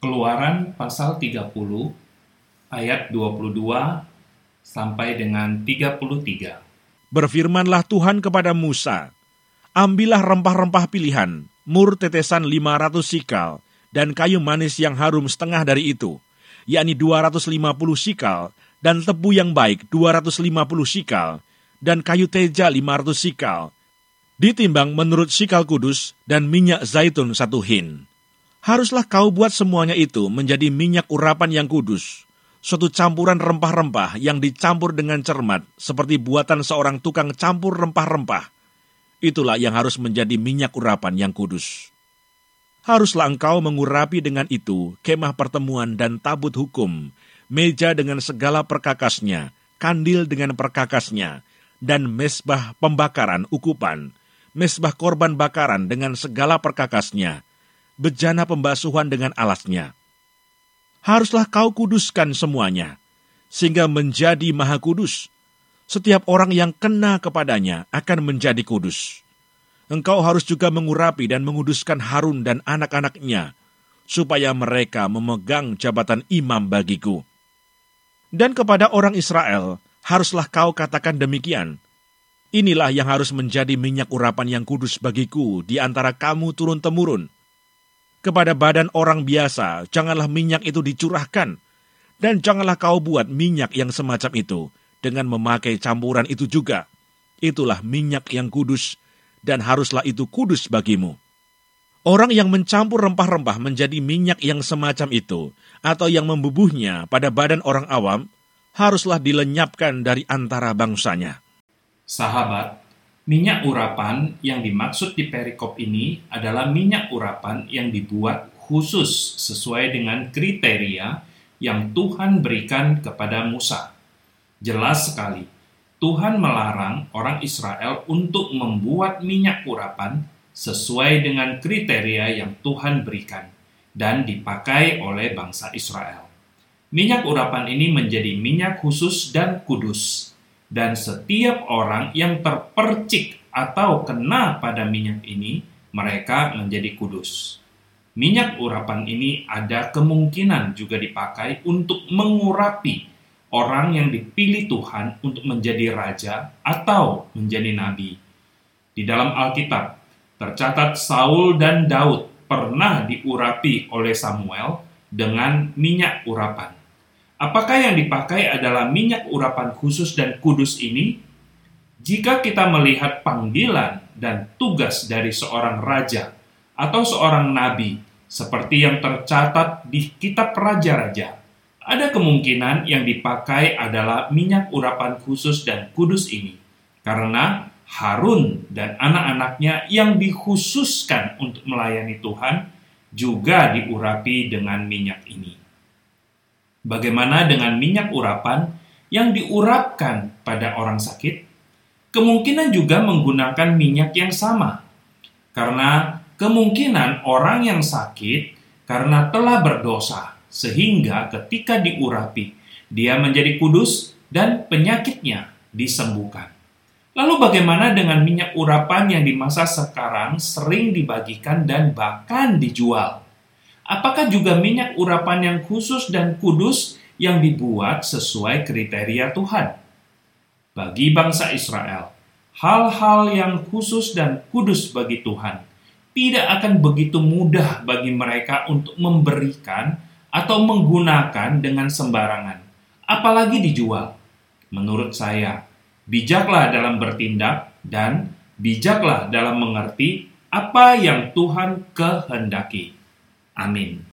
Keluaran pasal 30 ayat 22 sampai dengan 33. Berfirmanlah Tuhan kepada Musa, Ambillah rempah-rempah pilihan, mur tetesan 500 sikal, dan kayu manis yang harum setengah dari itu, yakni 250 sikal, dan tebu yang baik 250 sikal, dan kayu teja 500 sikal, ditimbang menurut sikal kudus dan minyak zaitun satu hin. Haruslah kau buat semuanya itu menjadi minyak urapan yang kudus, suatu campuran rempah-rempah yang dicampur dengan cermat, seperti buatan seorang tukang campur rempah-rempah. Itulah yang harus menjadi minyak urapan yang kudus. Haruslah engkau mengurapi dengan itu kemah pertemuan dan tabut hukum, meja dengan segala perkakasnya, kandil dengan perkakasnya, dan mesbah pembakaran ukupan, mesbah korban bakaran dengan segala perkakasnya, bejana pembasuhan dengan alasnya haruslah kau kuduskan semuanya, sehingga menjadi maha kudus. Setiap orang yang kena kepadanya akan menjadi kudus. Engkau harus juga mengurapi dan menguduskan Harun dan anak-anaknya, supaya mereka memegang jabatan imam bagiku. Dan kepada orang Israel, haruslah kau katakan demikian, Inilah yang harus menjadi minyak urapan yang kudus bagiku di antara kamu turun-temurun kepada badan orang biasa, janganlah minyak itu dicurahkan, dan janganlah kau buat minyak yang semacam itu dengan memakai campuran itu juga. Itulah minyak yang kudus, dan haruslah itu kudus bagimu. Orang yang mencampur rempah-rempah menjadi minyak yang semacam itu, atau yang membubuhnya pada badan orang awam, haruslah dilenyapkan dari antara bangsanya. Sahabat, Minyak urapan yang dimaksud di perikop ini adalah minyak urapan yang dibuat khusus sesuai dengan kriteria yang Tuhan berikan kepada Musa. Jelas sekali, Tuhan melarang orang Israel untuk membuat minyak urapan sesuai dengan kriteria yang Tuhan berikan dan dipakai oleh bangsa Israel. Minyak urapan ini menjadi minyak khusus dan kudus dan setiap orang yang terpercik atau kena pada minyak ini, mereka menjadi kudus. Minyak urapan ini ada kemungkinan juga dipakai untuk mengurapi orang yang dipilih Tuhan untuk menjadi raja atau menjadi nabi. Di dalam Alkitab tercatat Saul dan Daud pernah diurapi oleh Samuel dengan minyak urapan. Apakah yang dipakai adalah minyak urapan khusus dan kudus ini? Jika kita melihat panggilan dan tugas dari seorang raja atau seorang nabi, seperti yang tercatat di Kitab Raja-Raja, ada kemungkinan yang dipakai adalah minyak urapan khusus dan kudus ini, karena Harun dan anak-anaknya yang dikhususkan untuk melayani Tuhan juga diurapi dengan minyak ini. Bagaimana dengan minyak urapan yang diurapkan pada orang sakit? Kemungkinan juga menggunakan minyak yang sama, karena kemungkinan orang yang sakit karena telah berdosa, sehingga ketika diurapi, dia menjadi kudus dan penyakitnya disembuhkan. Lalu, bagaimana dengan minyak urapan yang di masa sekarang sering dibagikan dan bahkan dijual? Apakah juga minyak urapan yang khusus dan kudus yang dibuat sesuai kriteria Tuhan? Bagi bangsa Israel, hal-hal yang khusus dan kudus bagi Tuhan tidak akan begitu mudah bagi mereka untuk memberikan atau menggunakan dengan sembarangan, apalagi dijual. Menurut saya, bijaklah dalam bertindak dan bijaklah dalam mengerti apa yang Tuhan kehendaki. Amin.